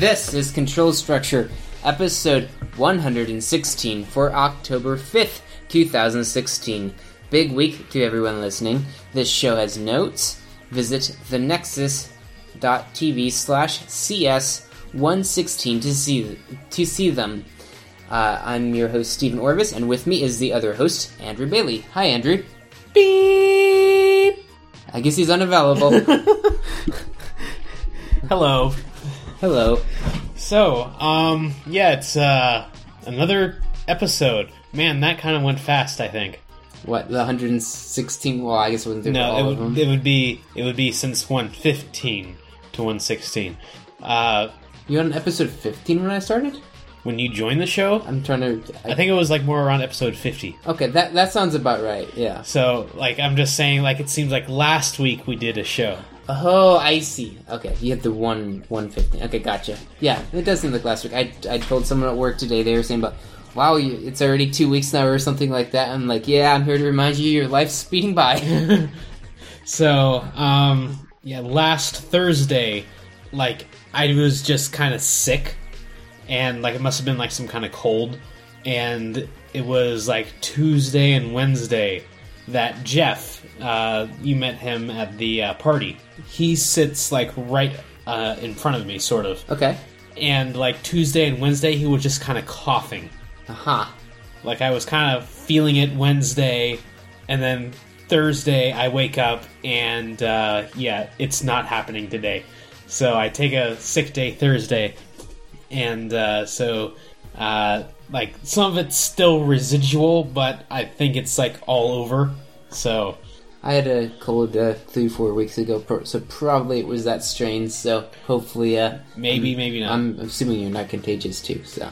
This is Control Structure, episode 116 for October 5th, 2016. Big week to everyone listening. This show has notes. Visit thenexus.tv slash cs116 to see, to see them. Uh, I'm your host, Stephen Orvis, and with me is the other host, Andrew Bailey. Hi, Andrew. Beep. I guess he's unavailable. Hello. Hello. So, um, yeah, it's uh another episode. Man, that kind of went fast. I think. What, the 116? Well, I guess it wasn't through No, all it of them. would, it would be it would be since 115 to 116. Uh, You on episode 15 when I started? when you joined the show, I'm trying to. I think it was like more around episode 50. Okay, that that sounds about right. Yeah. So, like, I'm just saying, like, it seems like last week we did a show. Oh, I see. Okay, you hit the one one fifteen. Okay, gotcha. Yeah, it does seem like last week. I I told someone at work today. They were saying about, wow, you, it's already two weeks now or something like that. I'm like, yeah, I'm here to remind you your life's speeding by. So, um, yeah, last Thursday, like, I was just kind of sick, and, like, it must have been, like, some kind of cold, and it was, like, Tuesday and Wednesday that Jeff, uh, you met him at the uh, party. He sits, like, right uh, in front of me, sort of, okay. and, like, Tuesday and Wednesday, he was just kind of coughing. Aha. Like I was kind of feeling it Wednesday, and then Thursday I wake up and uh, yeah, it's not happening today. So I take a sick day Thursday, and uh, so uh, like some of it's still residual, but I think it's like all over. So I had a cold uh, three four weeks ago, so probably it was that strain. So hopefully, uh, maybe, maybe not. I'm assuming you're not contagious too. So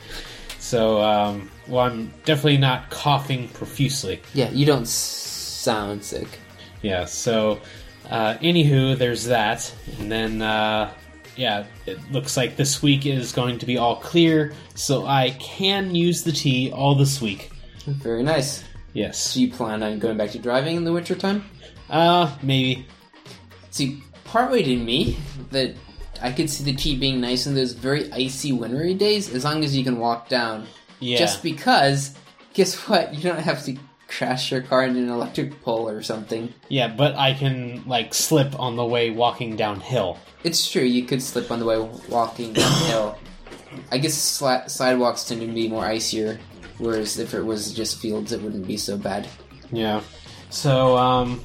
so um, well, I'm definitely not coughing profusely. yeah, you don't sound sick. Yeah, so uh, anywho, there's that. And then, uh, yeah, it looks like this week is going to be all clear, so I can use the tea all this week. Very nice. Yes. Do you plan on going back to driving in the wintertime? Uh, maybe. See, partway to me, that I could see the tea being nice in those very icy wintry days, as long as you can walk down. Yeah. Just because, guess what? You don't have to crash your car in an electric pole or something. yeah, but I can, like, slip on the way walking downhill. It's true, you could slip on the way walking downhill. I guess sli- sidewalks tend to be more icier, whereas if it was just fields, it wouldn't be so bad. Yeah. So, um,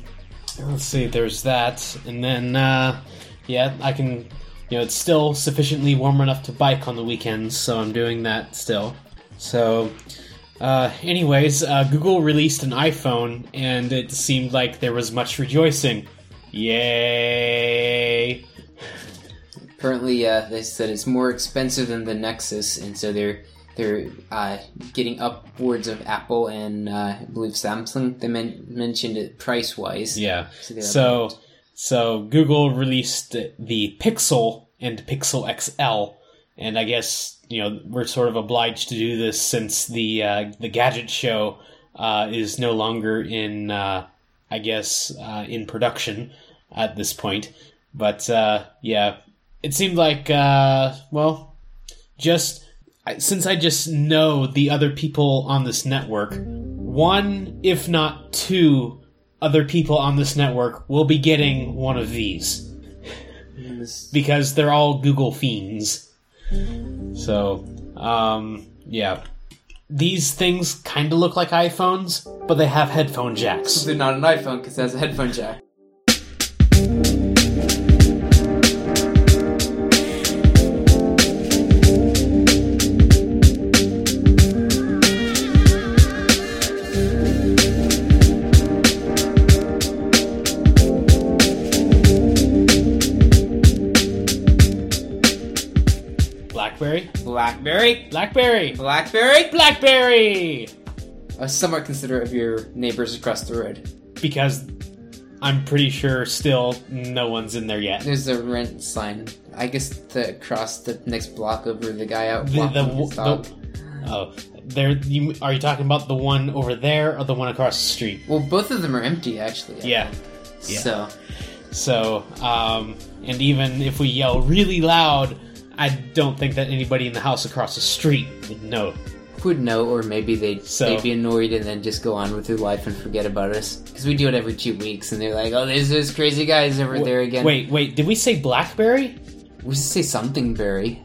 let's see, there's that. And then, uh, yeah, I can, you know, it's still sufficiently warm enough to bike on the weekends, so I'm doing that still. So, uh, anyways, uh, Google released an iPhone, and it seemed like there was much rejoicing. Yay! Apparently, uh, they said it's more expensive than the Nexus, and so they're they're uh, getting upwards of Apple and uh, I believe Samsung. They men- mentioned it price wise. Yeah. So So, so Google released the Pixel and Pixel XL, and I guess you know we're sort of obliged to do this since the uh, the gadget show uh, is no longer in, uh, I guess, uh, in production at this point. But uh, yeah, it seemed like uh, well, just since I just know the other people on this network, one, if not two, other people on this network will be getting one of these because they're all Google fiends. So, um, yeah. These things kind of look like iPhones, but they have headphone jacks. They're not an iPhone because it has a headphone jack. BlackBerry, Blackberry! BlackBerry. Blackberry! I somewhat considerate of your neighbors across the road. Because I'm pretty sure still no one's in there yet. There's a rent sign. I guess the across the next block over the guy out The, the, his dog. the, oh, there. You, are you talking about the one over there or the one across the street? Well, both of them are empty actually. Yeah. yeah. So So, um, and even if we yell really loud, I don't think that anybody in the house across the street would know. Would know, or maybe they'd, So- they'd be annoyed and then just go on with their life and forget about us. Because we do it every two weeks, and they're like, "Oh, there's those crazy guys over there again." Wait, wait, did we say Blackberry? we should say something, berry.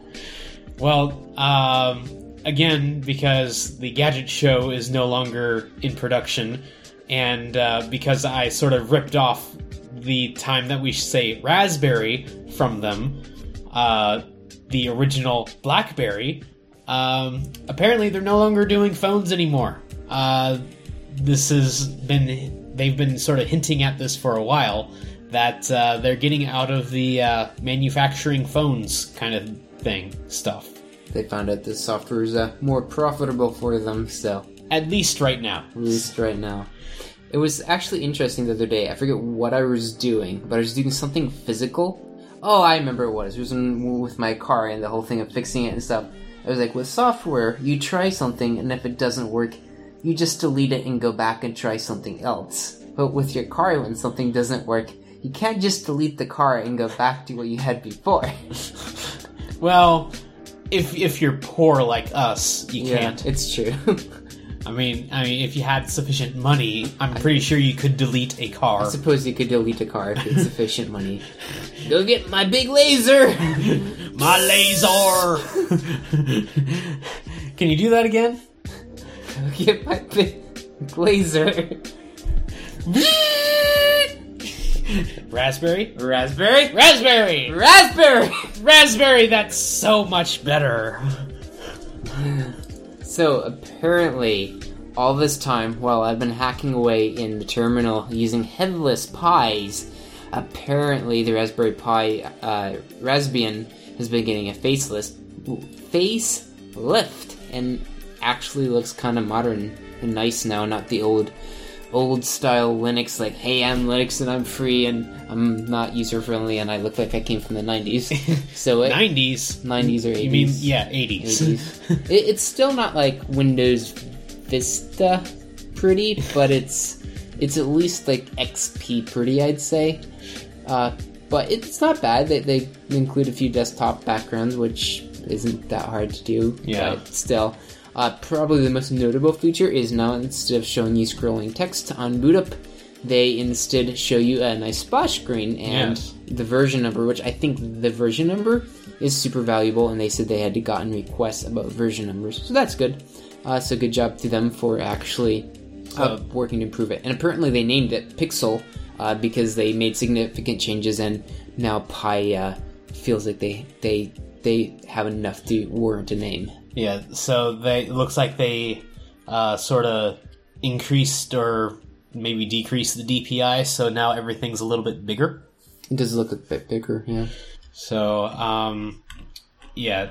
Well, um, again, because the Gadget Show is no longer in production, and uh, because I sort of ripped off the time that we say Raspberry from them, uh, the original Blackberry, um, apparently they're no longer doing phones anymore. Uh, this has been, they've been sort of hinting at this for a while. That uh, they're getting out of the uh, manufacturing phones kind of thing stuff. They found out this software is uh, more profitable for them, so At least right now. at least right now. It was actually interesting the other day. I forget what I was doing, but I was doing something physical. Oh, I remember it was. It was in, with my car and the whole thing of fixing it and stuff. I was like, with software, you try something, and if it doesn't work, you just delete it and go back and try something else. But with your car, when something doesn't work, you can't just delete the car and go back to what you had before. Well, if if you're poor like us, you can't. it's true. I mean, I mean, if you had sufficient money, I'm pretty sure you could delete a car. I suppose you could delete a car if it's sufficient money. Go get my big laser! My laser. Can you do that again? Go get my big laser. Raspberry. Raspberry? Raspberry. Raspberry! Raspberry. That's so much better. So apparently, all this time while I've been hacking away in the terminal using headless pies, apparently the Raspberry Pi uh, Raspbian has been getting a faceless face lift and actually looks kind of modern and nice now, not the old, old style Linux. Like, hey, I'm Linux and I'm free and I'm not user friendly and I look like I came from the '90s. So it, Nineties. 90s or 80s. You mean yeah, eighties. 80s. it, it's still not like Windows Vista pretty, but it's it's at least like XP pretty, I'd say. Uh, but it's not bad. They, they include a few desktop backgrounds, which isn't that hard to do. Yeah. But still, uh, probably the most notable feature is now instead of showing you scrolling text on boot up, they instead show you a nice splash screen and Yes. the version number, which I think the version number is super valuable, and they said they had gotten requests about version numbers, so that's good. Uh, so good job to them for actually uh, working to improve it. And apparently they named it Pixel uh, because they made significant changes, and now Pi uh, feels like they they they have enough to warrant a name. Yeah, so they it looks like they uh, sort of increased or maybe decreased the DPI, so now everything's a little bit bigger. It does look a bit bigger, yeah. So, um, yeah,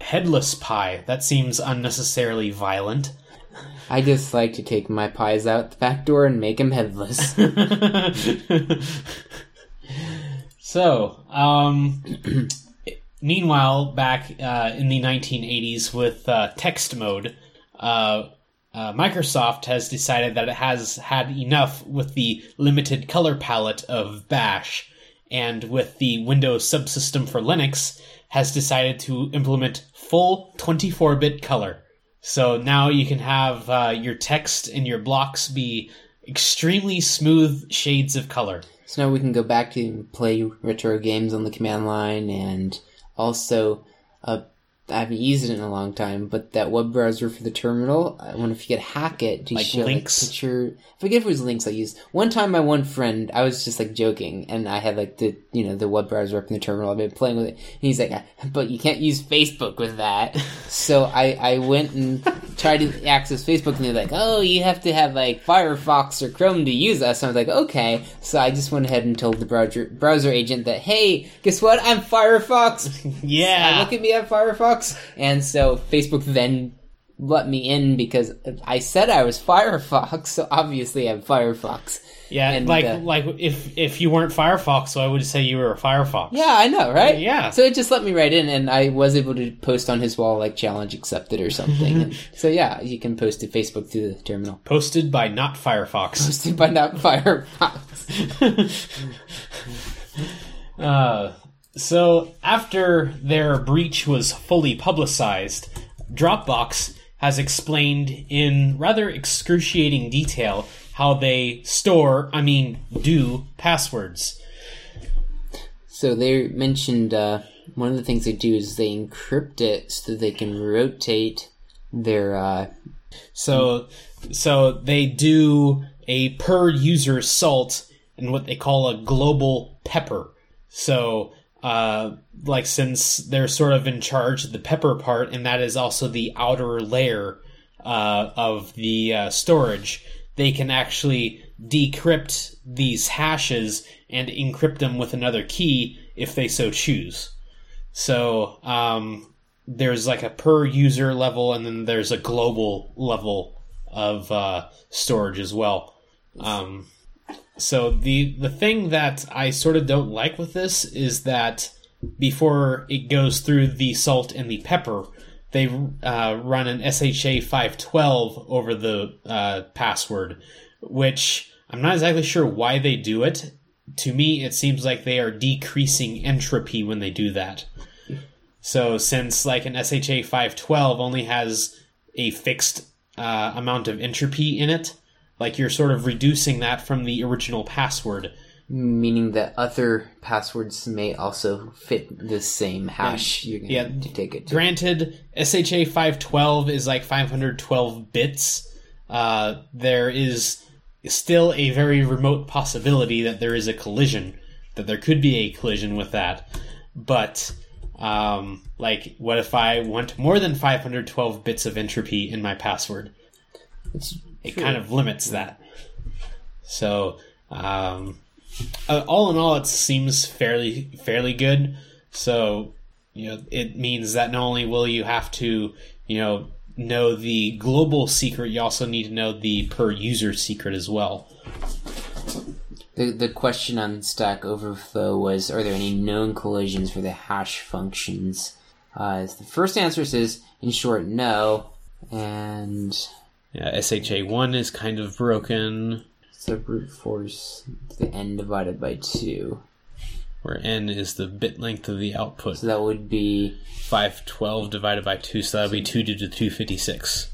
headless pie. That seems unnecessarily violent. I just like to take my pies out the back door and make them headless. so, um, meanwhile, back uh, in the 1980s with uh, text mode, uh, uh, Microsoft has decided that it has had enough with the limited color palette of Bash, and with the Windows subsystem for Linux, has decided to implement full 24 bit color. So now you can have uh, your text and your blocks be extremely smooth shades of color. So now we can go back to play retro games on the command line, and also, uh, I haven't used it in a long time, but that web browser for the terminal, I wonder if you could hack it to Like show Lynx? like picture. I forget if it was links I used. One time, my one friend, I was just like joking, and I had like the you know the web browser up in the terminal. I've been playing with it, and he's like, ah, "But you can't use Facebook with that." so I I went and tried to access Facebook, and they're like, "Oh, you have to have like Firefox or Chrome to use us." And I was like, "Okay." So I just went ahead and told the browser browser agent that, "Hey, guess what? I'm Firefox." Yeah. look at me at Firefox. And so Facebook then let me in because I said I was Firefox, so obviously I'm Firefox. Yeah, And, like uh, like if if you weren't Firefox, so I would say you were a Firefox. Yeah, I know, right? Yeah. So it just let me right in, and I was able to post on his wall like challenge accepted or something. and so yeah, you can post to Facebook through the terminal. Posted by not Firefox. Posted by not Firefox. uh, So after their breach was fully publicized, Dropbox has explained in rather excruciating detail how they store, I mean, do passwords. So they mentioned uh, one of the things they do is they encrypt it so that they can rotate their. Uh, So, so they do a per user salt and what they call a global pepper. So, uh, like since they're sort of in charge of the pepper part, and that is also the outer layer uh, of the uh, storage, they can actually decrypt these hashes and encrypt them with another key if they so choose. So um, there's like a per user level, and then there's a global level of uh, storage as well. Um, so the the thing that I sort of don't like with this is that before it goes through the salt and the pepper, they uh, run an SHA 512 over the uh, password, which I'm not exactly sure why they do it. To me, it seems like they are decreasing entropy when they do that. So since like an SHA 512 only has a fixed uh, amount of entropy in it, like you're sort of reducing that from the original password. meaning that other passwords may also fit the same hash you're going Yeah. to take it to. Granted, SHA 512 is like 512 bits. Uh, there is still a very remote possibility that there is a collision, that there could be a collision with that. But, um, like, what if I want more than 512 bits of entropy in my password? It's it true. kind of limits that. So, um, uh, all in all, it seems fairly fairly good. So, you know, it means that not only will you have to, you know, know the global secret, you also need to know the per user secret as well. The, the question on Stack Overflow was Are there any known collisions for the hash functions? Uh, the first answer says, in short, no. And Yeah, SHA one is kind of broken, so brute force the n divided by 2. where n is the bit length of the output. So that would be 512 divided by 2, so that would be 2 to the 256.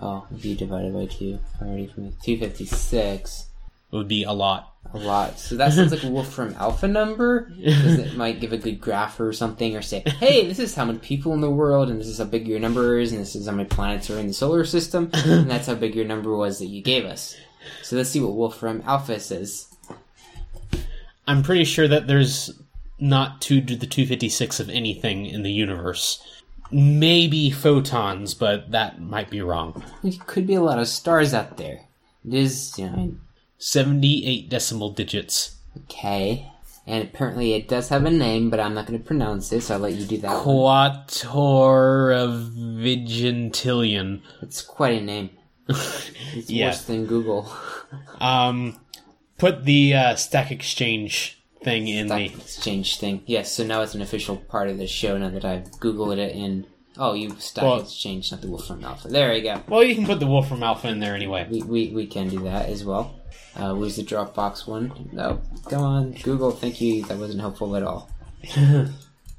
Oh, v divided by 2. Already from the 256. It would be a lot. A lot. So that sounds like a Wolfram Alpha Number. Because it might give a good graph or something, or say, hey, this is how many people in the world, and this is how big your number is, and this is how many planets are in the solar system, and that's how big your number was that you gave us. So let's see what Wolfram Alpha says. I'm pretty sure that there's not 2 to the 256 of anything in the universe. Maybe photons, but that might be wrong. There could be a lot of stars out there. It is, you know, 78 decimal digits. okay. And apparently it does have a name, but I'm not going to pronounce it, so I'll let you do that. one. It's quite a name. It's Yeah. worse than Google. Um, put the uh, Stack Exchange thing in Stock the. exchange thing. Yes, so now it's an official part of the show now that I've Googled it in. Oh, you stock Well- exchange, not the Wolfram Alpha. There we go. Well, you can put the Wolfram Alpha in there anyway. We, we, we can do that as well. Uh, where's the Dropbox one? No, come on, Google. Thank you. That wasn't helpful at all.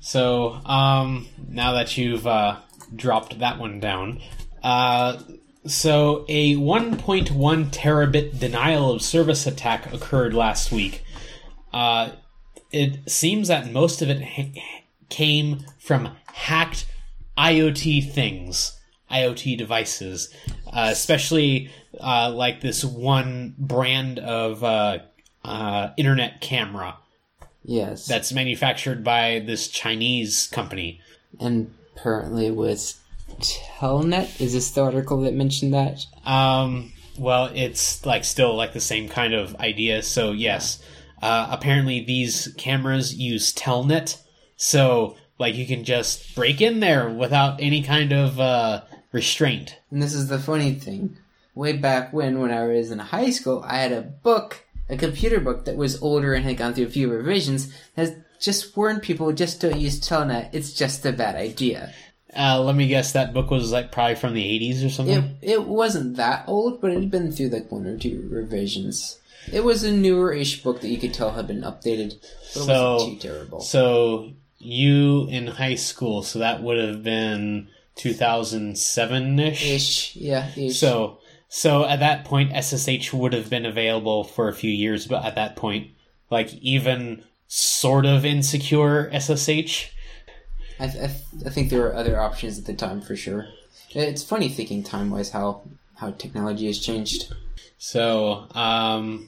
So, um, now that you've uh, dropped that one down, uh, so a 1.1 terabit denial of service attack occurred last week. Uh, it seems that most of it ha- came from hacked IoT things, IoT devices, uh, especially uh, like this one brand of uh, uh, internet camera Yes, that's manufactured by this Chinese company. and apparently it was Telnet. Is this the article that mentioned that? Um, well, it's like still like the same kind of idea. So yes, uh, apparently these cameras use Telnet, so like you can just break in there without any kind of uh, restraint. And this is the funny thing. Way back when, when I was in high school, I had a book, a computer book that was older and had gone through a few revisions, has just warned people just don't use Telnet. It's just a bad idea. Uh, let me guess, that book was like probably from the '80s or something. It it wasn't that old, but it had been through like one or two revisions. It was a newer-ish book that you could tell had been updated, but it So- wasn't too terrible. So you in high school, so that would have been 2007 ish. Ish, yeah, ish. So so at that point, SSH would have been available for a few years, but at that point, like even sort of insecure SSH. I, th- I, th- I think there were other options at the time for sure. It's funny thinking time-wise how how technology has changed. So um,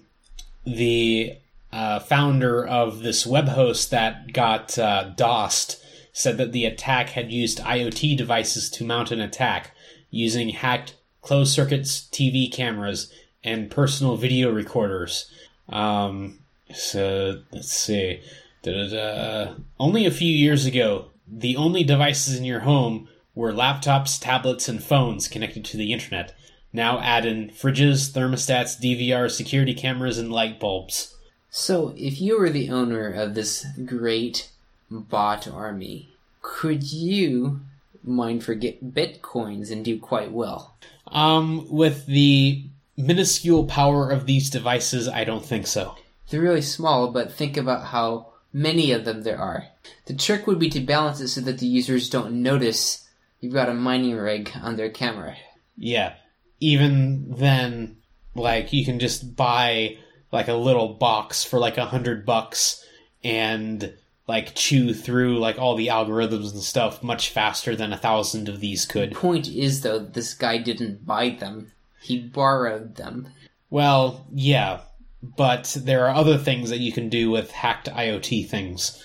the uh, founder of this web host that got uh, DOSed said that the attack had used IoT devices to mount an attack using hacked closed circuits, TV cameras, and personal video recorders. Um, so let's see. Da-da-da. Only a few years ago, the only devices in your home were laptops, tablets, and phones connected to the internet. Now add in fridges, thermostats, DVR, security cameras, and light bulbs. So, if you were the owner of this great bot army, could you mine for bitcoins and do quite well? Um, with the minuscule power of these devices, I don't think so. They're really small, but think about how many of them there are. The trick would be to balance it so that the users don't notice you've got a mining rig on their camera. Yeah. Even then, like, you can just buy, like, a little box for, like, a hundred bucks and, like, chew through, like, all the algorithms and stuff much faster than a thousand of these could. Point is, though, this guy didn't buy them. He borrowed them. Well, yeah, but there are other things that you can do with hacked IoT things.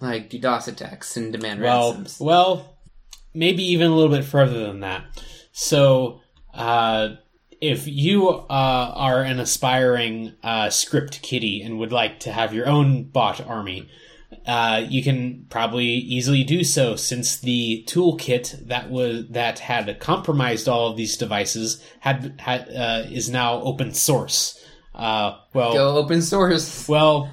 Like DDoS attacks and demand Well, ransoms. well, maybe even a little bit further than that. So, uh, if you uh, are an aspiring uh, script kiddie and would like to have your own bot army, uh, you can probably easily do so since the toolkit that was that had compromised all of these devices had, had uh, is now open source. Uh, well, Go open source. well,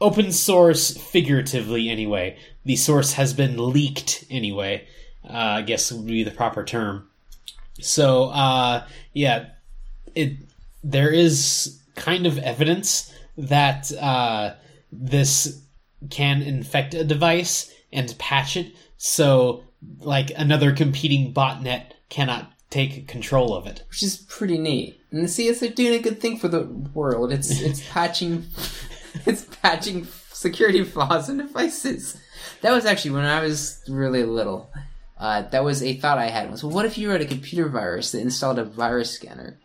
open source figuratively anyway. The source has been leaked anyway. Uh, I guess would be the proper term. So, uh, yeah, it there is kind of evidence that uh, this can infect a device and patch it. So, like another competing botnet cannot take control of it. which is pretty neat. And see, it's they're doing a good thing for the world. It's it's patching, it's patching security flaws in devices. That was actually when I was really little. Uh, that was a thought I had. Was what if you wrote a computer virus that installed a virus scanner?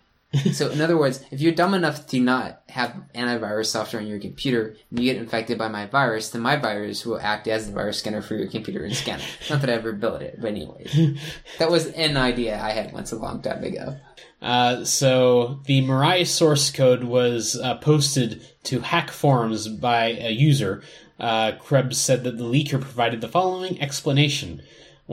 So, in other words, if you're dumb enough to not have antivirus software on your computer and you get infected by my virus, then my virus will act as the virus scanner for your computer and scan it. Not that I ever built it, but anyways, that was an idea I had once a long time ago. Uh, so the Mirai source code was uh, posted to hack forums by a user. Uh, Krebs said that the leaker provided the following explanation.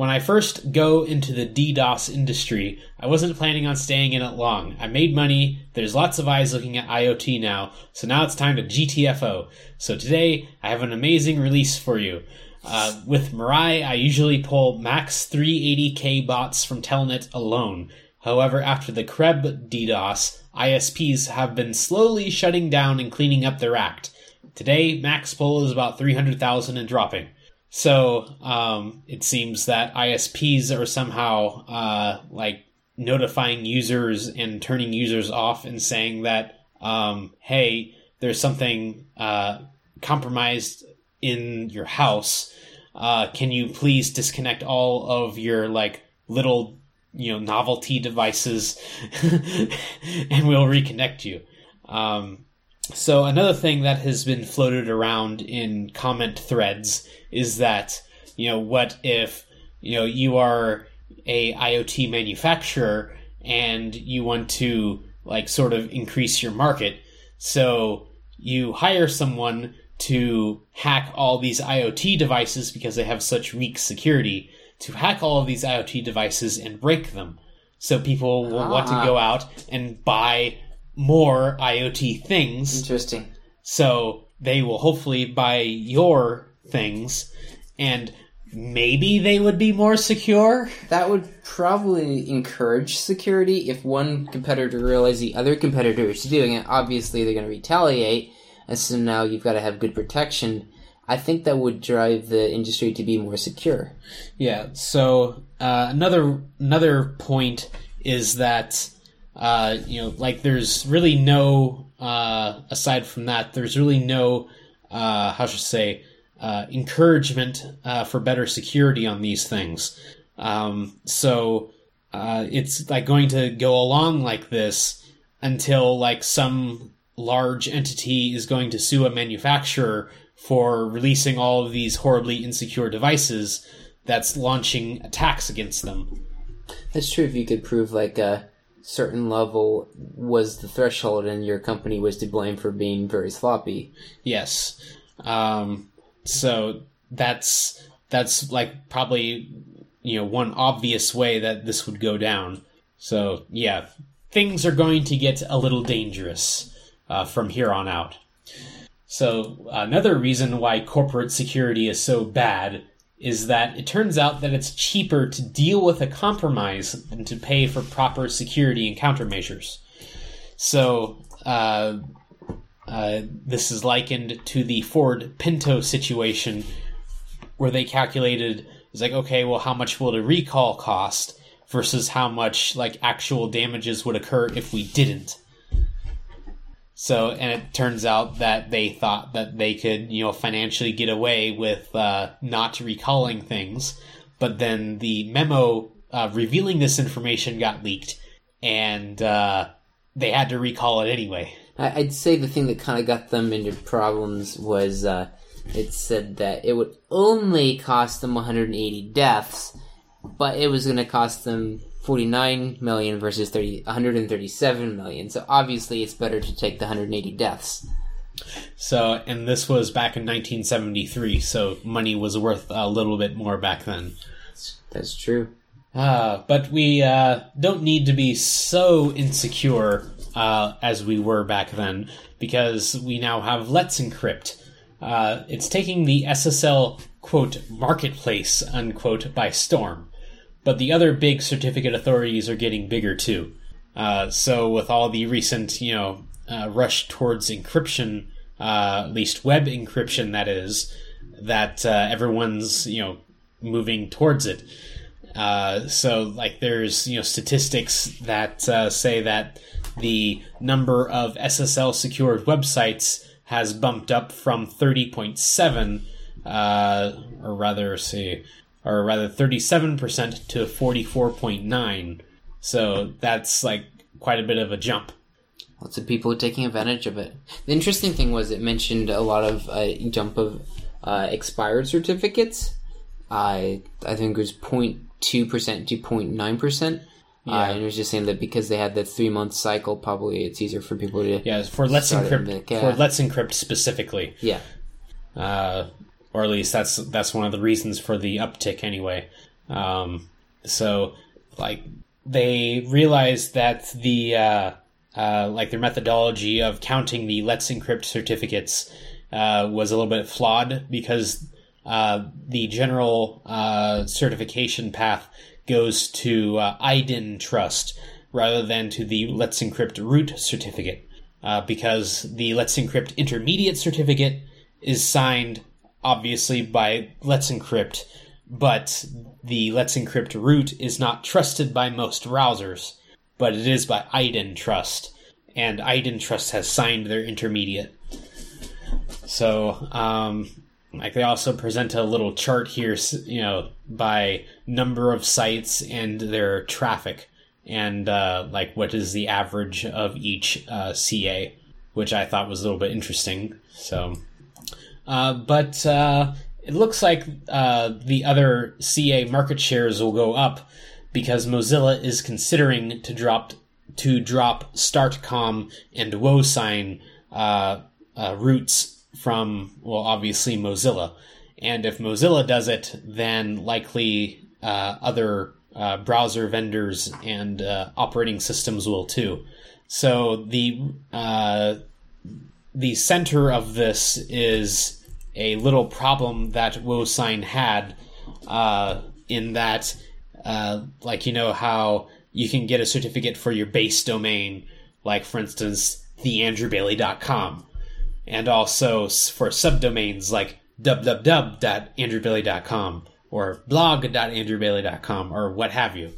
When I first go into the DDoS industry, I wasn't planning on staying in it long. I made money, there's lots of eyes looking at IoT now, so now it's time to GTFO. So today, I have an amazing release for you. Uh, with Mirai, I usually pull max 380k bots from Telnet alone. However, after the Kreb DDoS, ISPs have been slowly shutting down and cleaning up their act. Today, max pull is about 300,000 and dropping. So, um, it seems that ISPs are somehow, uh, like notifying users and turning users off and saying that, um, hey, there's something, uh, compromised in your house. Uh, can you please disconnect all of your, like, little you know novelty devices and we'll reconnect you um, so another thing that has been floated around in comment threads is that you know what if you know you are a iot manufacturer and you want to like sort of increase your market so you hire someone to hack all these iot devices because they have such weak security to hack all of these IoT devices and break them. So people will want to Ah. go out and buy more IoT things. Interesting. So they will hopefully buy your things. And maybe they would be more secure. That would probably encourage security if one competitor realized the other competitor is doing it. Obviously, they're going to retaliate, and so now you've got to have good protection. I think that would drive the industry to be more secure. Yeah. So uh, another another point is that uh, you know, like there's really no uh, aside from that, there's really no uh, how should I say uh, encouragement uh, for better security on these things. Um, so uh, it's like going to go along like this until like some large entity is going to sue a manufacturer for releasing all of these horribly insecure devices that's launching attacks against them. That's true if you could prove like certain level was the threshold and your company was to blame for being very sloppy. Yes. Um, so that's that's like probably you know one obvious way that this would go down. So yeah, things are going to get a little dangerous uh, from here on out. So another reason why corporate security is so bad is that it turns out that it's cheaper to deal with a compromise than to pay for proper security and countermeasures. So uh, uh, this is likened to the Ford Pinto situation, where they calculated it's like, okay, well, how much will the recall cost versus how much like actual damages would occur if we didn't. So, and it turns out that they thought that they could, you know, financially get away with uh, not recalling things, but then the memo uh, revealing this information got leaked, and uh, they had to recall it anyway. I'd say the thing that kind of got them into problems was uh, it said that it would only cost them 180 deaths, but it was going to cost them 49 million versus 30, 137 million. So obviously, it's better to take the 180 deaths. So, and this was back in 1973, so money was worth a little bit more back then. That's true. Uh, but we uh, don't need to be so insecure uh, as we were back then because we now have Let's Encrypt. Uh, it's taking the SSL quote marketplace unquote by storm, but the other big certificate authorities are getting bigger too. Uh, so with all the recent you know uh, rush towards encryption, at least web encryption, that is, that everyone's you know moving towards it. Uh, so like there's you know statistics that uh, say that the number of SSL secured websites has bumped up from 30.7 uh, or rather say or rather 37% to 44.9 so that's like quite a bit of a jump lots of people are taking advantage of it the interesting thing was it mentioned a lot of uh, jump of uh, expired certificates I I think it was 0.2% to 0.9%. Yeah. Uh, and it was just saying that because they had the three month cycle, probably it's easier for people to. Yeah, for Let's Encrypt. The, yeah. For Let's Encrypt specifically. Yeah. Uh, or at least that's that's one of the reasons for the uptick anyway. Um, so, like, they realized that the uh, uh, like their methodology of counting the Let's Encrypt certificates uh, was a little bit flawed because uh, the general uh, certification path goes to uh, IdenTrust rather than to the Let's Encrypt root certificate, uh, because the Let's Encrypt intermediate certificate is signed obviously by Let's Encrypt, but the Let's Encrypt root is not trusted by most browsers, but it is by IdenTrust, and IdenTrust has signed their intermediate. So, um, like they also present a little chart here, you know, by number of sites and their traffic, and uh, like what is the average of each uh, CA, which I thought was a little bit interesting. So, uh, but uh, it looks like uh, the other CA market shares will go up because Mozilla is considering to drop to drop Startcom and WoSign uh, roots from, well, obviously Mozilla. And if Mozilla does it, then likely uh, other uh, browser vendors and uh, operating systems will too. So the uh, the center of this is a little problem that WoSign had uh, in that, uh, like you know how you can get a certificate for your base domain, like for instance, theandrewbailey.com, and also for subdomains like www.andrewbailey.com or blog.andrewbailey.com or what have you.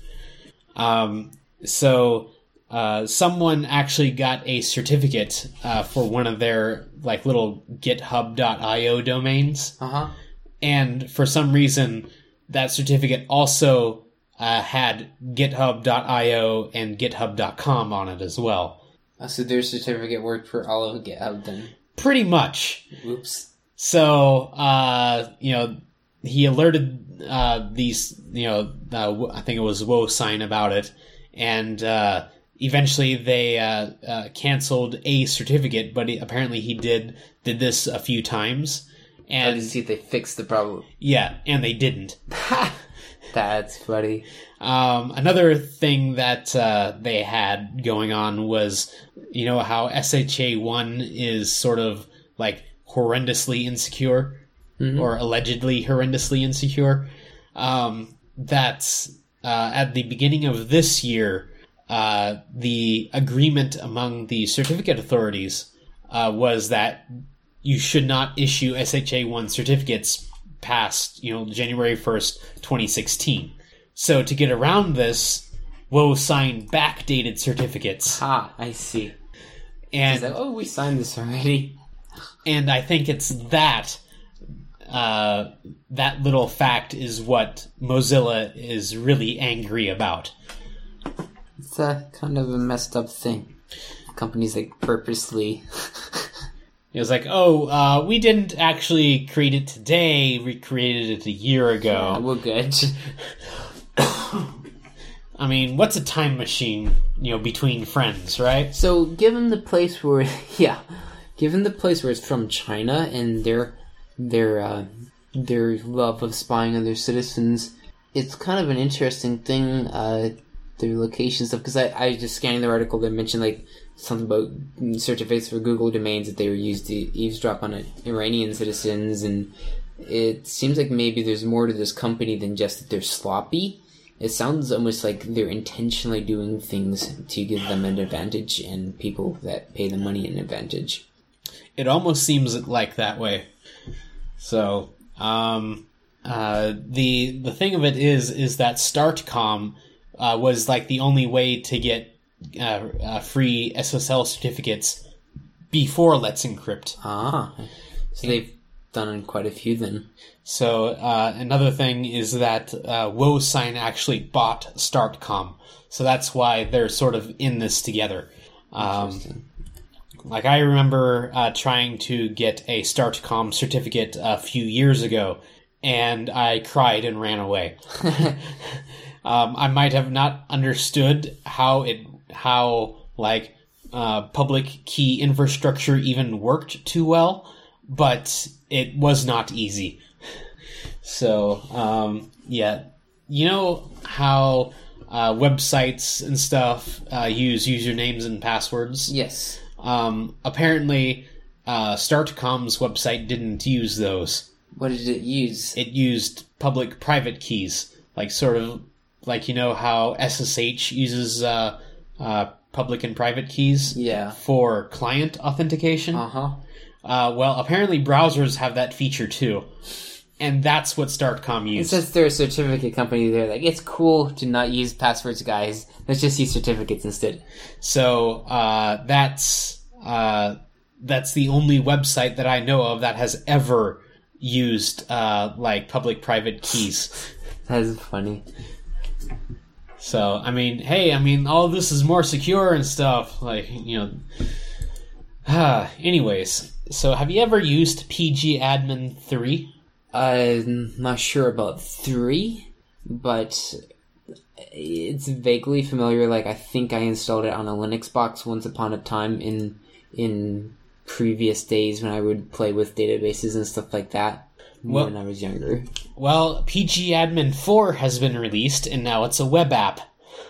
Um, so uh, someone actually got a certificate uh, for one of their like little GitHub.io domains, Uh huh. and for some reason that certificate also uh, had GitHub.io and GitHub.com on it as well. Uh, so their certificate worked for all of GitHub then. Pretty much. Oops. So, uh, you know, he alerted uh, these, you know, uh, I think it was WoSign about it, and uh, eventually they uh, uh, canceled a certificate. But he, apparently, he did did this a few times, and to see if they fixed the problem. yeah, and they didn't. That's funny. Um, another thing that uh, they had going on was, you know, how SHA one is sort of like horrendously insecure or allegedly horrendously insecure. Um, that's uh, at the beginning of this year, uh, the agreement among the certificate authorities uh, was that you should not issue SHA one certificates past you know January first, twenty sixteen. So to get around this, Woe signed backdated certificates, Ah, I see. and that, oh, we signed this already. and I think it's that uh, that little fact is what Mozilla is really angry about. It's a kind of a messed up thing. Companies like purposely. It was like, oh, uh, we didn't actually create it today. We created it a year ago. Oh, we're good. I mean, what's a time machine? You know, between friends, right? So, given the place where, yeah, given the place where it's from China and their their uh, their love of spying on their citizens, it's kind of an interesting thing. Uh, their location stuff because I I was just scanning the article that mentioned like something about certificates for Google domains that they were used to eavesdrop on Iranian citizens, and it seems like maybe there's more to this company than just that they're sloppy. It sounds almost like they're intentionally doing things to give them an advantage and people that pay the money an advantage. It almost seems like that way. So, um, uh, the the thing of it is, is that StartCom uh, was like the only way to get uh, uh, free SSL certificates before Let's Encrypt. Ah, so they've done quite a few then. So uh, another thing is that uh, WoSign actually bought StartCom, so that's why they're sort of in this together. Um, like I remember uh, trying to get a StartCom certificate a few years ago, and I cried and ran away. um, I might have not understood how it how like uh, public key infrastructure even worked too well, but it was not easy. So um, yeah, you know how uh, websites and stuff uh, use usernames and passwords. Yes. Um, apparently, uh, StartCom's website didn't use those. What did it use? It used public-private keys, like sort of like you know how SSH uses uh, uh, public and private keys Yeah. for client authentication. Uh huh. Uh, well, apparently browsers have that feature too, and that's what StartCom It used. says they're a certificate company. They're like, it's cool to not use passwords, guys. Let's just use certificates instead. So uh, that's uh, that's the only website that I know of that has ever used uh, like public-private keys. That's funny. So I mean, hey, I mean, all this is more secure and stuff. Like you know. Ah, anyways, so have you ever used pgAdmin three? I'm not sure about three, but it's vaguely familiar. Like I think I installed it on a Linux box once upon a time in in previous days when I would play with databases and stuff like that Well- when I was younger. Well, pgAdmin four has been released, and now it's a web app.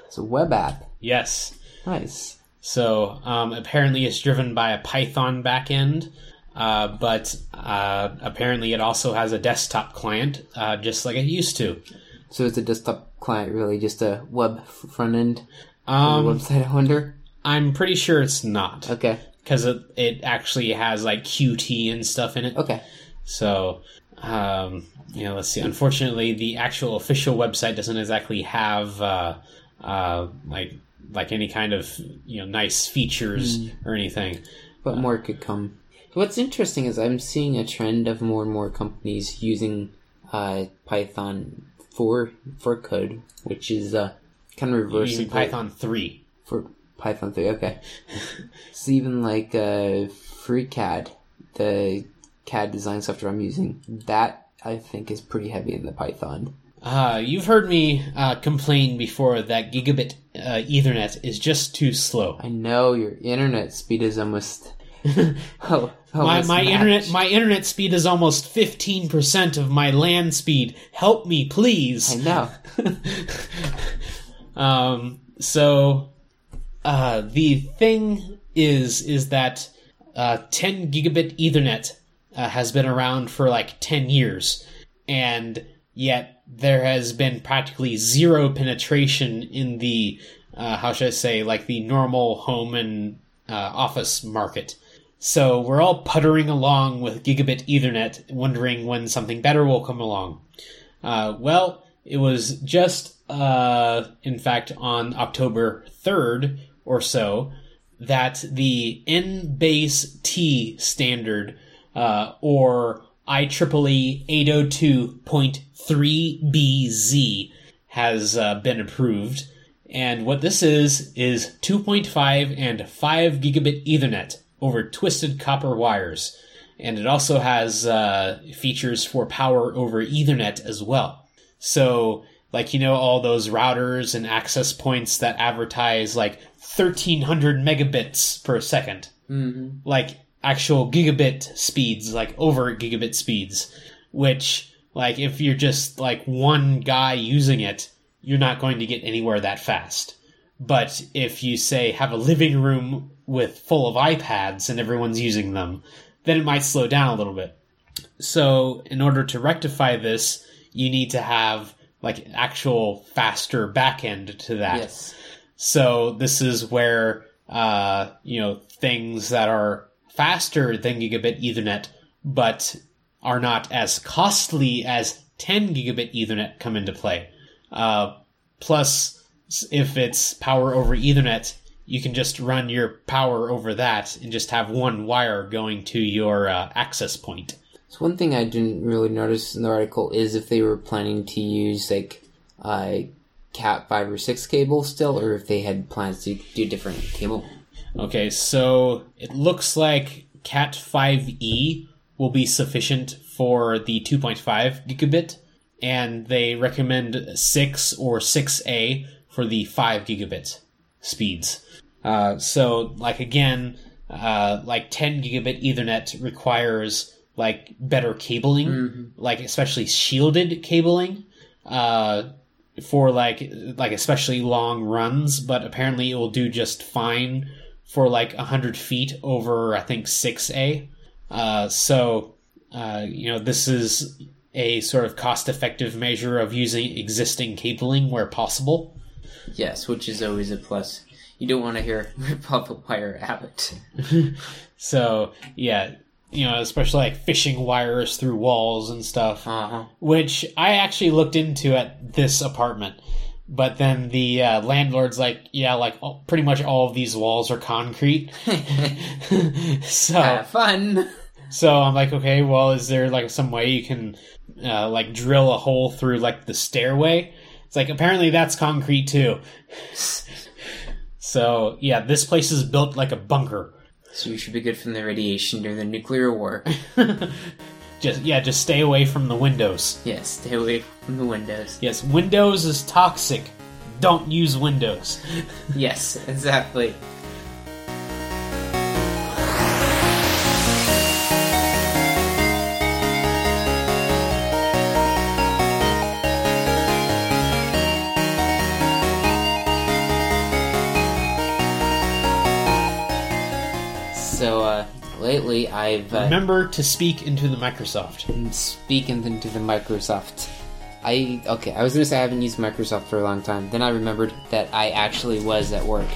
It's a web app. Yes. Nice. So um, apparently, it's driven by a Python backend. uh, but uh, apparently it also has a desktop client, uh, just like it used to. So is the desktop client really just a web front end Um, website? I wonder. I'm pretty sure it's not Okay. because it, it actually has like Qt and stuff in it. Okay. So, um, you know, let's see. Unfortunately, the actual official website doesn't exactly have uh, uh, like like any kind of you know nice features or anything. But more could come. What's interesting is I'm seeing a trend of more and more companies using uh, Python for for code, which is uh, kind of Using reversing Python three. for Python 3. Okay. so even like uh, FreeCAD, the CAD design software I'm using, that I think is pretty heavy in the Python. Uh, you've heard me uh, complain before that gigabit uh, Ethernet is just too slow. I know your internet speed is almost. oh, My, my matched. internet my internet speed is almost fifteen percent of my LAN speed. Help me, please. I know. Um, so uh, the thing is is that uh, 10 gigabit Ethernet uh, has been around for like 10 years, and yet there has been practically zero penetration in the uh, how should I say like the normal home and uh, office market. So we're all puttering along with gigabit Ethernet, wondering when something better will come along. Uh, well, it was just, uh, in fact, on October 3rd or so that the NBASE-T standard, uh, or IEEE 802.3BZ, has uh, been approved. And what this is, is 2.5 and 5 gigabit Ethernet over twisted copper wires. And it also has uh, features for power over Ethernet as well. So, like, you know, all those routers and access points that advertise like 1300 megabits per 2nd Like, actual gigabit speeds, like over gigabit speeds, which, like, if you're just like one guy using it, you're not going to get anywhere that fast. But if you say have a living room with full of iPads and everyone's using them, then it might slow down a little bit. So, in order to rectify this, you need to have like an actual faster backend to that. Yes. So this is where uh, you know things that are faster than gigabit Ethernet, but are not as costly as 10 gigabit Ethernet come into play. Uh, plus, if it's power over Ethernet, you can just run your power over that and just have one wire going to your uh, access point. So one thing I didn't really notice in the article is if they were planning to use like uh, Cat five or six cable still, or if they had plans to do different cable. Okay, so it looks like Cat 5e will be sufficient for the 2.5 gigabit, and they recommend 6 or 6a for the 5 gigabit speeds. Uh, so, like again, uh, like 10 gigabit Ethernet requires like better cabling, like especially shielded cabling. Uh, for like like especially long runs, but apparently it will do just fine for like hundred feet over I think six A. Uh, so uh, you know this is a sort of cost effective measure of using existing cabling where possible. Yes, which is always a plus. You don't want to hear rip off a wire out. So yeah, you know especially like fishing wires through walls and stuff. Uh huh. which I actually looked into at this apartment. But then the uh, landlord's like, yeah, like all, pretty much all of these walls are concrete. so, Have fun. so I'm like, okay, well, is there like some way you can uh, like drill a hole through like the stairway? It's like apparently that's concrete too. So yeah, this place is built like a bunker. So you should be good from the radiation during the nuclear war. Just yeah, just stay away from the windows. yes, stay away from the windows. Yes, Windows is toxic. Don't use Windows. Yes, exactly. Lately I've uh, Remember to speak into the Microsoft. been speaking into the Microsoft. I okay, I was gonna say I haven't used Microsoft for a long time. Then I remembered that I actually was at work.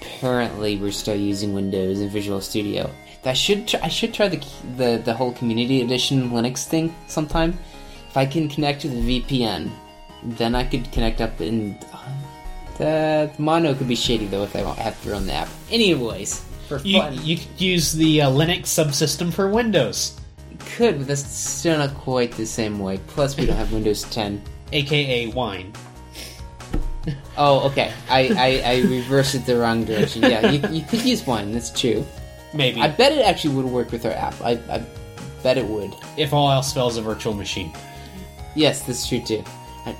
Apparently, we're still using Windows and Visual Studio. I should try, I should try the the the whole Community Edition Linux thing sometime. If I can connect to the VPN, then I could connect up in. The mono could be shady though if I won't have to run the app. Anyways, for You, fun. you could use the uh, Linux subsystem for Windows, could, but that's still not quite the same way. Plus, we don't have Windows 10. aka Wine. Oh, okay. I, I, I reversed it the wrong direction. Yeah, you, you could use one. That's true. Maybe. I bet it actually would work with our app. I, I bet it would. if all else fails, a virtual machine. Yes, that's true too.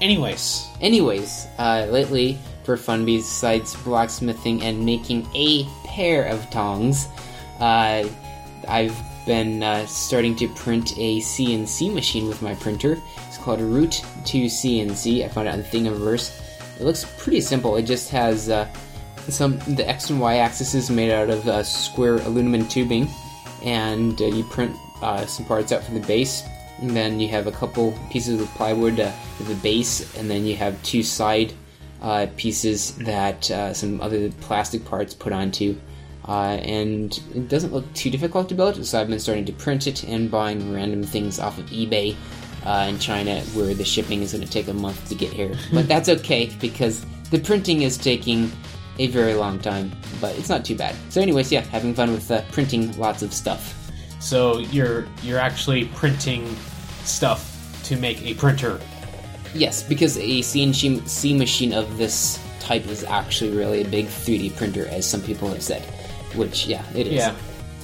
Anyways, Anyways, uh, lately, for fun besides blacksmithing and making a pair of tongs, uh, I've been uh, starting to print a CNC machine with my printer. It's called Root 2 CNC. I found it on Thingiverse. It looks pretty simple. It just has uh, some the X and Y axis is made out of uh, square aluminum tubing, and uh, you print uh, some parts out for the base. And then you have a couple pieces of plywood for the base, and then you have two side uh, pieces that uh, some other plastic parts put onto. Uh, and it doesn't look too difficult to build, so I've been starting to print it and buying random things off of eBay uh, in China, where the shipping is going to take a month to get here. But that's okay because the printing is taking a very long time, but it's not too bad. So, anyways, yeah, having fun with uh, printing lots of stuff. so you're you're actually printing stuff to make a printer. Yes, because a CNC machine of this type is actually really a big 3D printer, as some people have said. Which, yeah, it is. Yeah.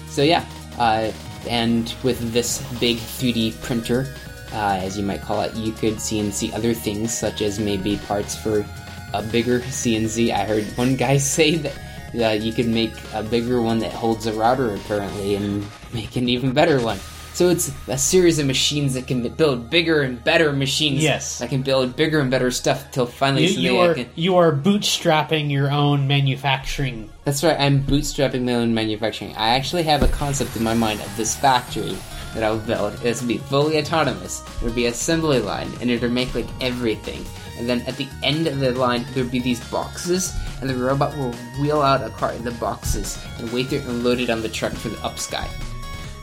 So yeah, uh, and with this big 3D printer, uh, as you might call it, you could CNC other things, such as maybe parts for a bigger CNC. I heard one guy say that uh, you could make a bigger one that holds a router, apparently, and make an even better one. So it's a series of machines that can build bigger and better machines. Yes. that can build bigger and better stuff until finally You, you are can. you are bootstrapping your own manufacturing. That's right, I'm bootstrapping my own manufacturing. I actually have a concept in my mind of this factory that I'll build. It's gonna be fully autonomous. There'll be an assembly line, and it'll make like everything. And then at the end of the line, there'll be these boxes, and the robot will wheel out a cart in the boxes and wait there and load it on the truck for the UPS guy.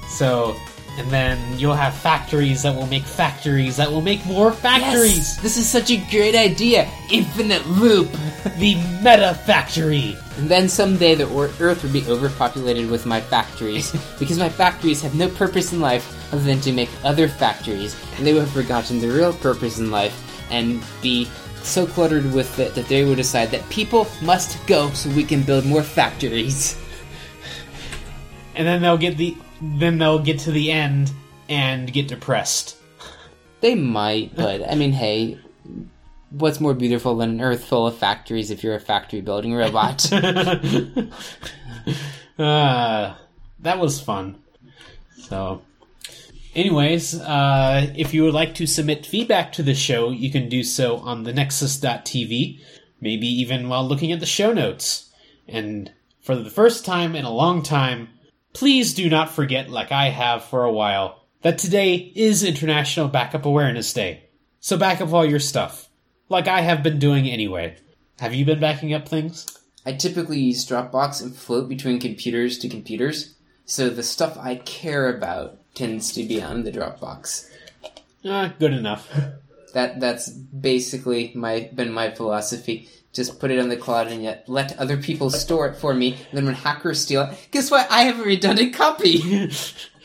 So, and then you'll have factories that will make factories that will make more factories. Yes! This is such a great idea! Infinite loop! The meta factory. And then someday the Earth would be overpopulated with my factories, because my factories have no purpose in life other than to make other factories, and they would have forgotten the real purpose in life and be so cluttered with it that they would decide that people must go so we can build more factories. And then they'll get the then they'll get to the end and get depressed. They might, but I mean, hey, what's more beautiful than an Earth full of factories if you're a factory building robot? uh, that was fun. So, anyways, uh, if you would like to submit feedback to the show, you can do so on the Nexus.tv, maybe even while looking at the show notes. And for the first time in a long time, please do not forget, like I have for a while, that today is International Backup Awareness Day. So back up all your stuff, like I have been doing anyway. Have you been backing up things? I typically use Dropbox and float between computers to computers, so the stuff I care about tends to be on the Dropbox. Ah, good enough. That that's basically my been my philosophy. Just put it on the cloud and yet let other people store it for me. And then when hackers steal it, guess what? I have a redundant copy.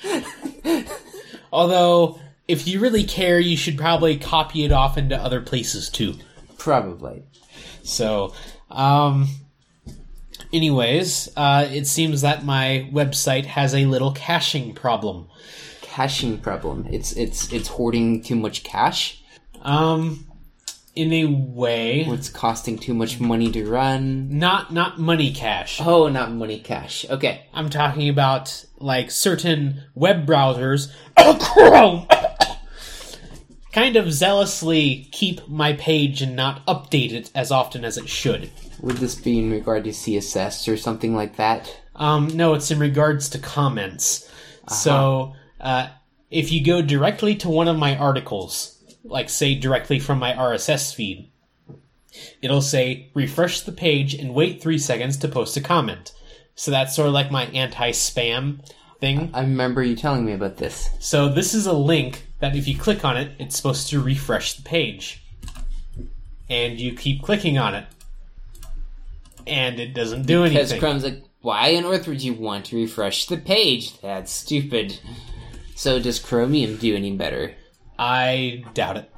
Although, if you really care, you should probably copy it off into other places too. Probably. So, um, anyways, uh, it seems that my website has a little caching problem. Caching problem. It's it's it's hoarding too much cash. Um, in a way, It's costing too much money to run. not not money cache. Oh, not money cash. Okay. I'm talking about like certain web browsers, Chrome, kind of zealously keep my page and not update it as often as it should. Would this be in regard to CSS or something like that? Um, no, it's in regards to comments. So, uh, if you go directly to one of my articles, like say directly from my RSS feed, it'll say refresh the page and wait three seconds to post a comment. So that's sort of like my anti-spam thing. I remember you telling me about this. So this is a link that if you click on it, it's supposed to refresh the page. And you keep clicking on it. And it doesn't do anything. Because anything. Chrome's like, why on earth would you want to refresh the page? That's stupid. So does Chromium do any better? I doubt it.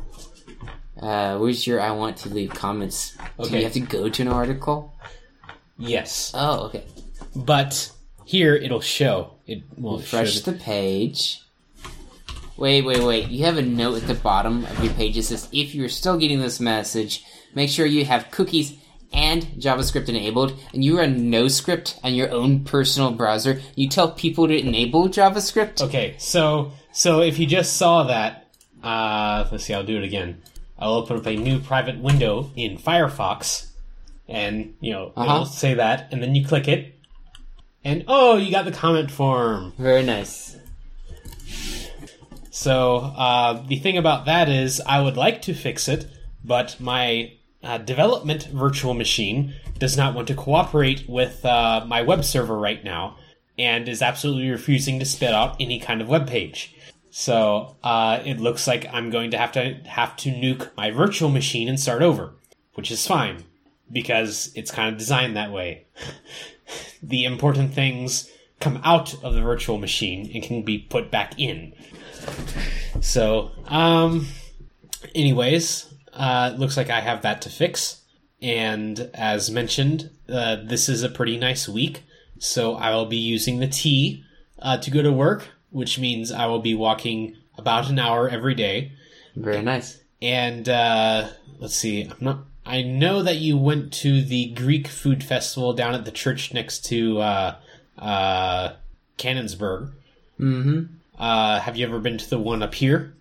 Uh, where's your I want to leave comments? Do Okay. you have to go to an article? Yes. Oh, okay. But here it'll show. It will Refresh the page. Wait, wait, wait. You have a note at the bottom of your page that says, if you're still getting this message, make sure you have cookies and JavaScript enabled, and you run NoScript on your own personal browser. You tell people to enable JavaScript. Okay, so so if you just saw that, uh, let's see, I'll do it again. I'll open up a new private window in Firefox, and you know Uh-huh. it'll say that, and then you click it, and oh, you got the comment form. Very nice. So uh, the thing about that is, I would like to fix it, but my uh, development virtual machine does not want to cooperate with uh, my web server right now, and is absolutely refusing to spit out any kind of web page. So uh, it looks like I'm going to have to have to nuke my virtual machine and start over, which is fine because it's kind of designed that way. the important things come out of the virtual machine and can be put back in. So, um, anyways, uh, looks like I have that to fix. And as mentioned, uh, this is a pretty nice week. So I will be using the T uh, to go to work, which means I will be walking about an hour every day. Very nice. And uh, let's see, I'm not. I know that you went to the Greek food festival down at the church next to uh, uh, Canonsburg. Mm-hmm. Uh, have you ever been to the one up here?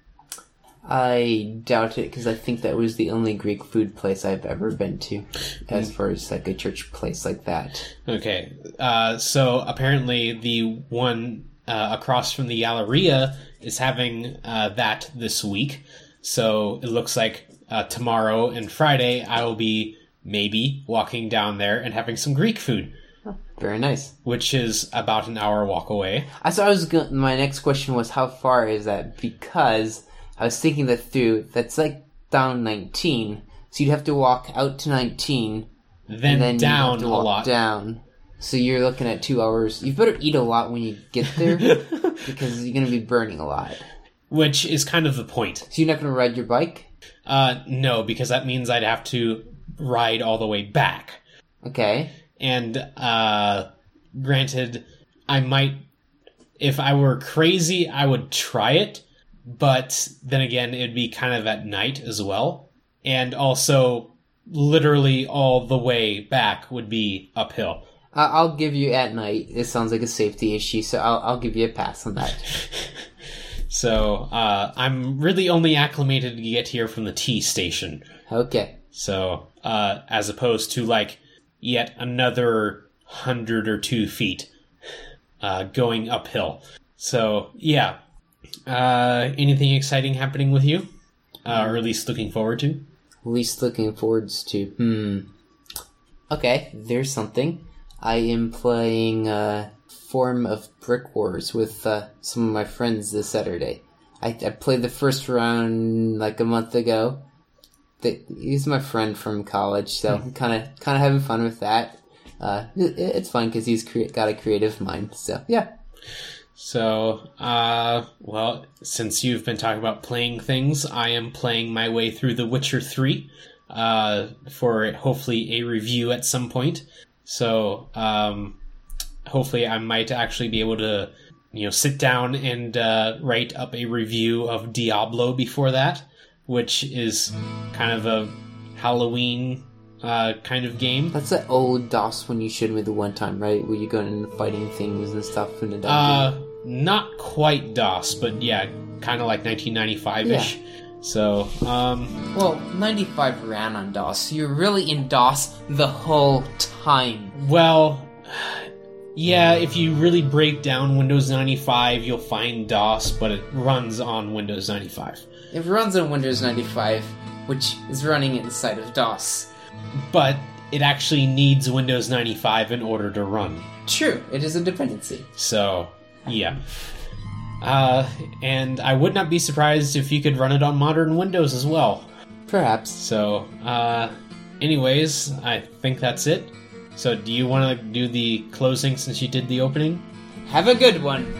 I doubt it because I think that was the only Greek food place I've ever been to, as far as like a church place like that. Okay. Uh, so apparently the one uh, across from the Galleria is having uh, that this week. So it looks like uh, tomorrow and Friday I will be maybe walking down there and having some Greek food, Very nice. which is about an hour walk away. I so I was go- my next question was how far is that because I was thinking that through that's like down 19 so you'd have to walk out to 19 Then, then you'd down have to a lot. down so you're looking at 2 hours you better eat a lot when you get there because you're going to be burning a lot Which is kind of the point. so you're not going to ride your bike Uh, no, because that means I'd have to ride all the way back. okay And uh, granted, I might, if I were crazy, I would try it. But then again, it'd be kind of at night as well. And also, literally all the way back would be uphill. I'll give you at night it sounds like a safety issue so I'll, I'll give you a pass on that So uh, I'm really only acclimated to get here from the T station. okay So, uh, as opposed to like yet another hundred or two feet uh, going uphill. So, yeah. Uh, anything exciting happening with you? Uh, or at least looking forward to? At least looking forwards to. Hmm. Okay, there's something. I am playing uh, Form of Brick Wars with uh, some of my friends this Saturday. I, I played the first round like a month ago. The, he's my friend from college, so kind of kind of having fun with that. Uh, it, it's fun because he's crea- got a creative mind. So yeah, So, uh, well, since you've been talking about playing things, I am playing my way through The Witcher 3 uh, for hopefully a review at some point. So, um, hopefully, I might actually be able to, you know, sit down and uh, write up a review of Diablo before that, which is kind of a Halloween uh, kind of game. that's that old DOS one you showed me the one time, right? Where you go and fighting things and stuff in the dungeon. Uh, not quite DOS, but yeah, kind of like 1995 ish. So, um, Well, 95 ran on DOS, so you're really in DOS the whole time. well, Yeah, if you really break down Windows 95, you'll find DOS, but it runs on Windows 95. It runs on Windows 95, which is running inside of DOS. But it actually needs Windows 95 in order to run. True, it is a dependency. So, yeah. Uh, and I would not be surprised if you could run it on modern Windows as well. Perhaps. So, uh, anyways, I think that's it. So, do you want to do the closing since you did the opening? Have a good one.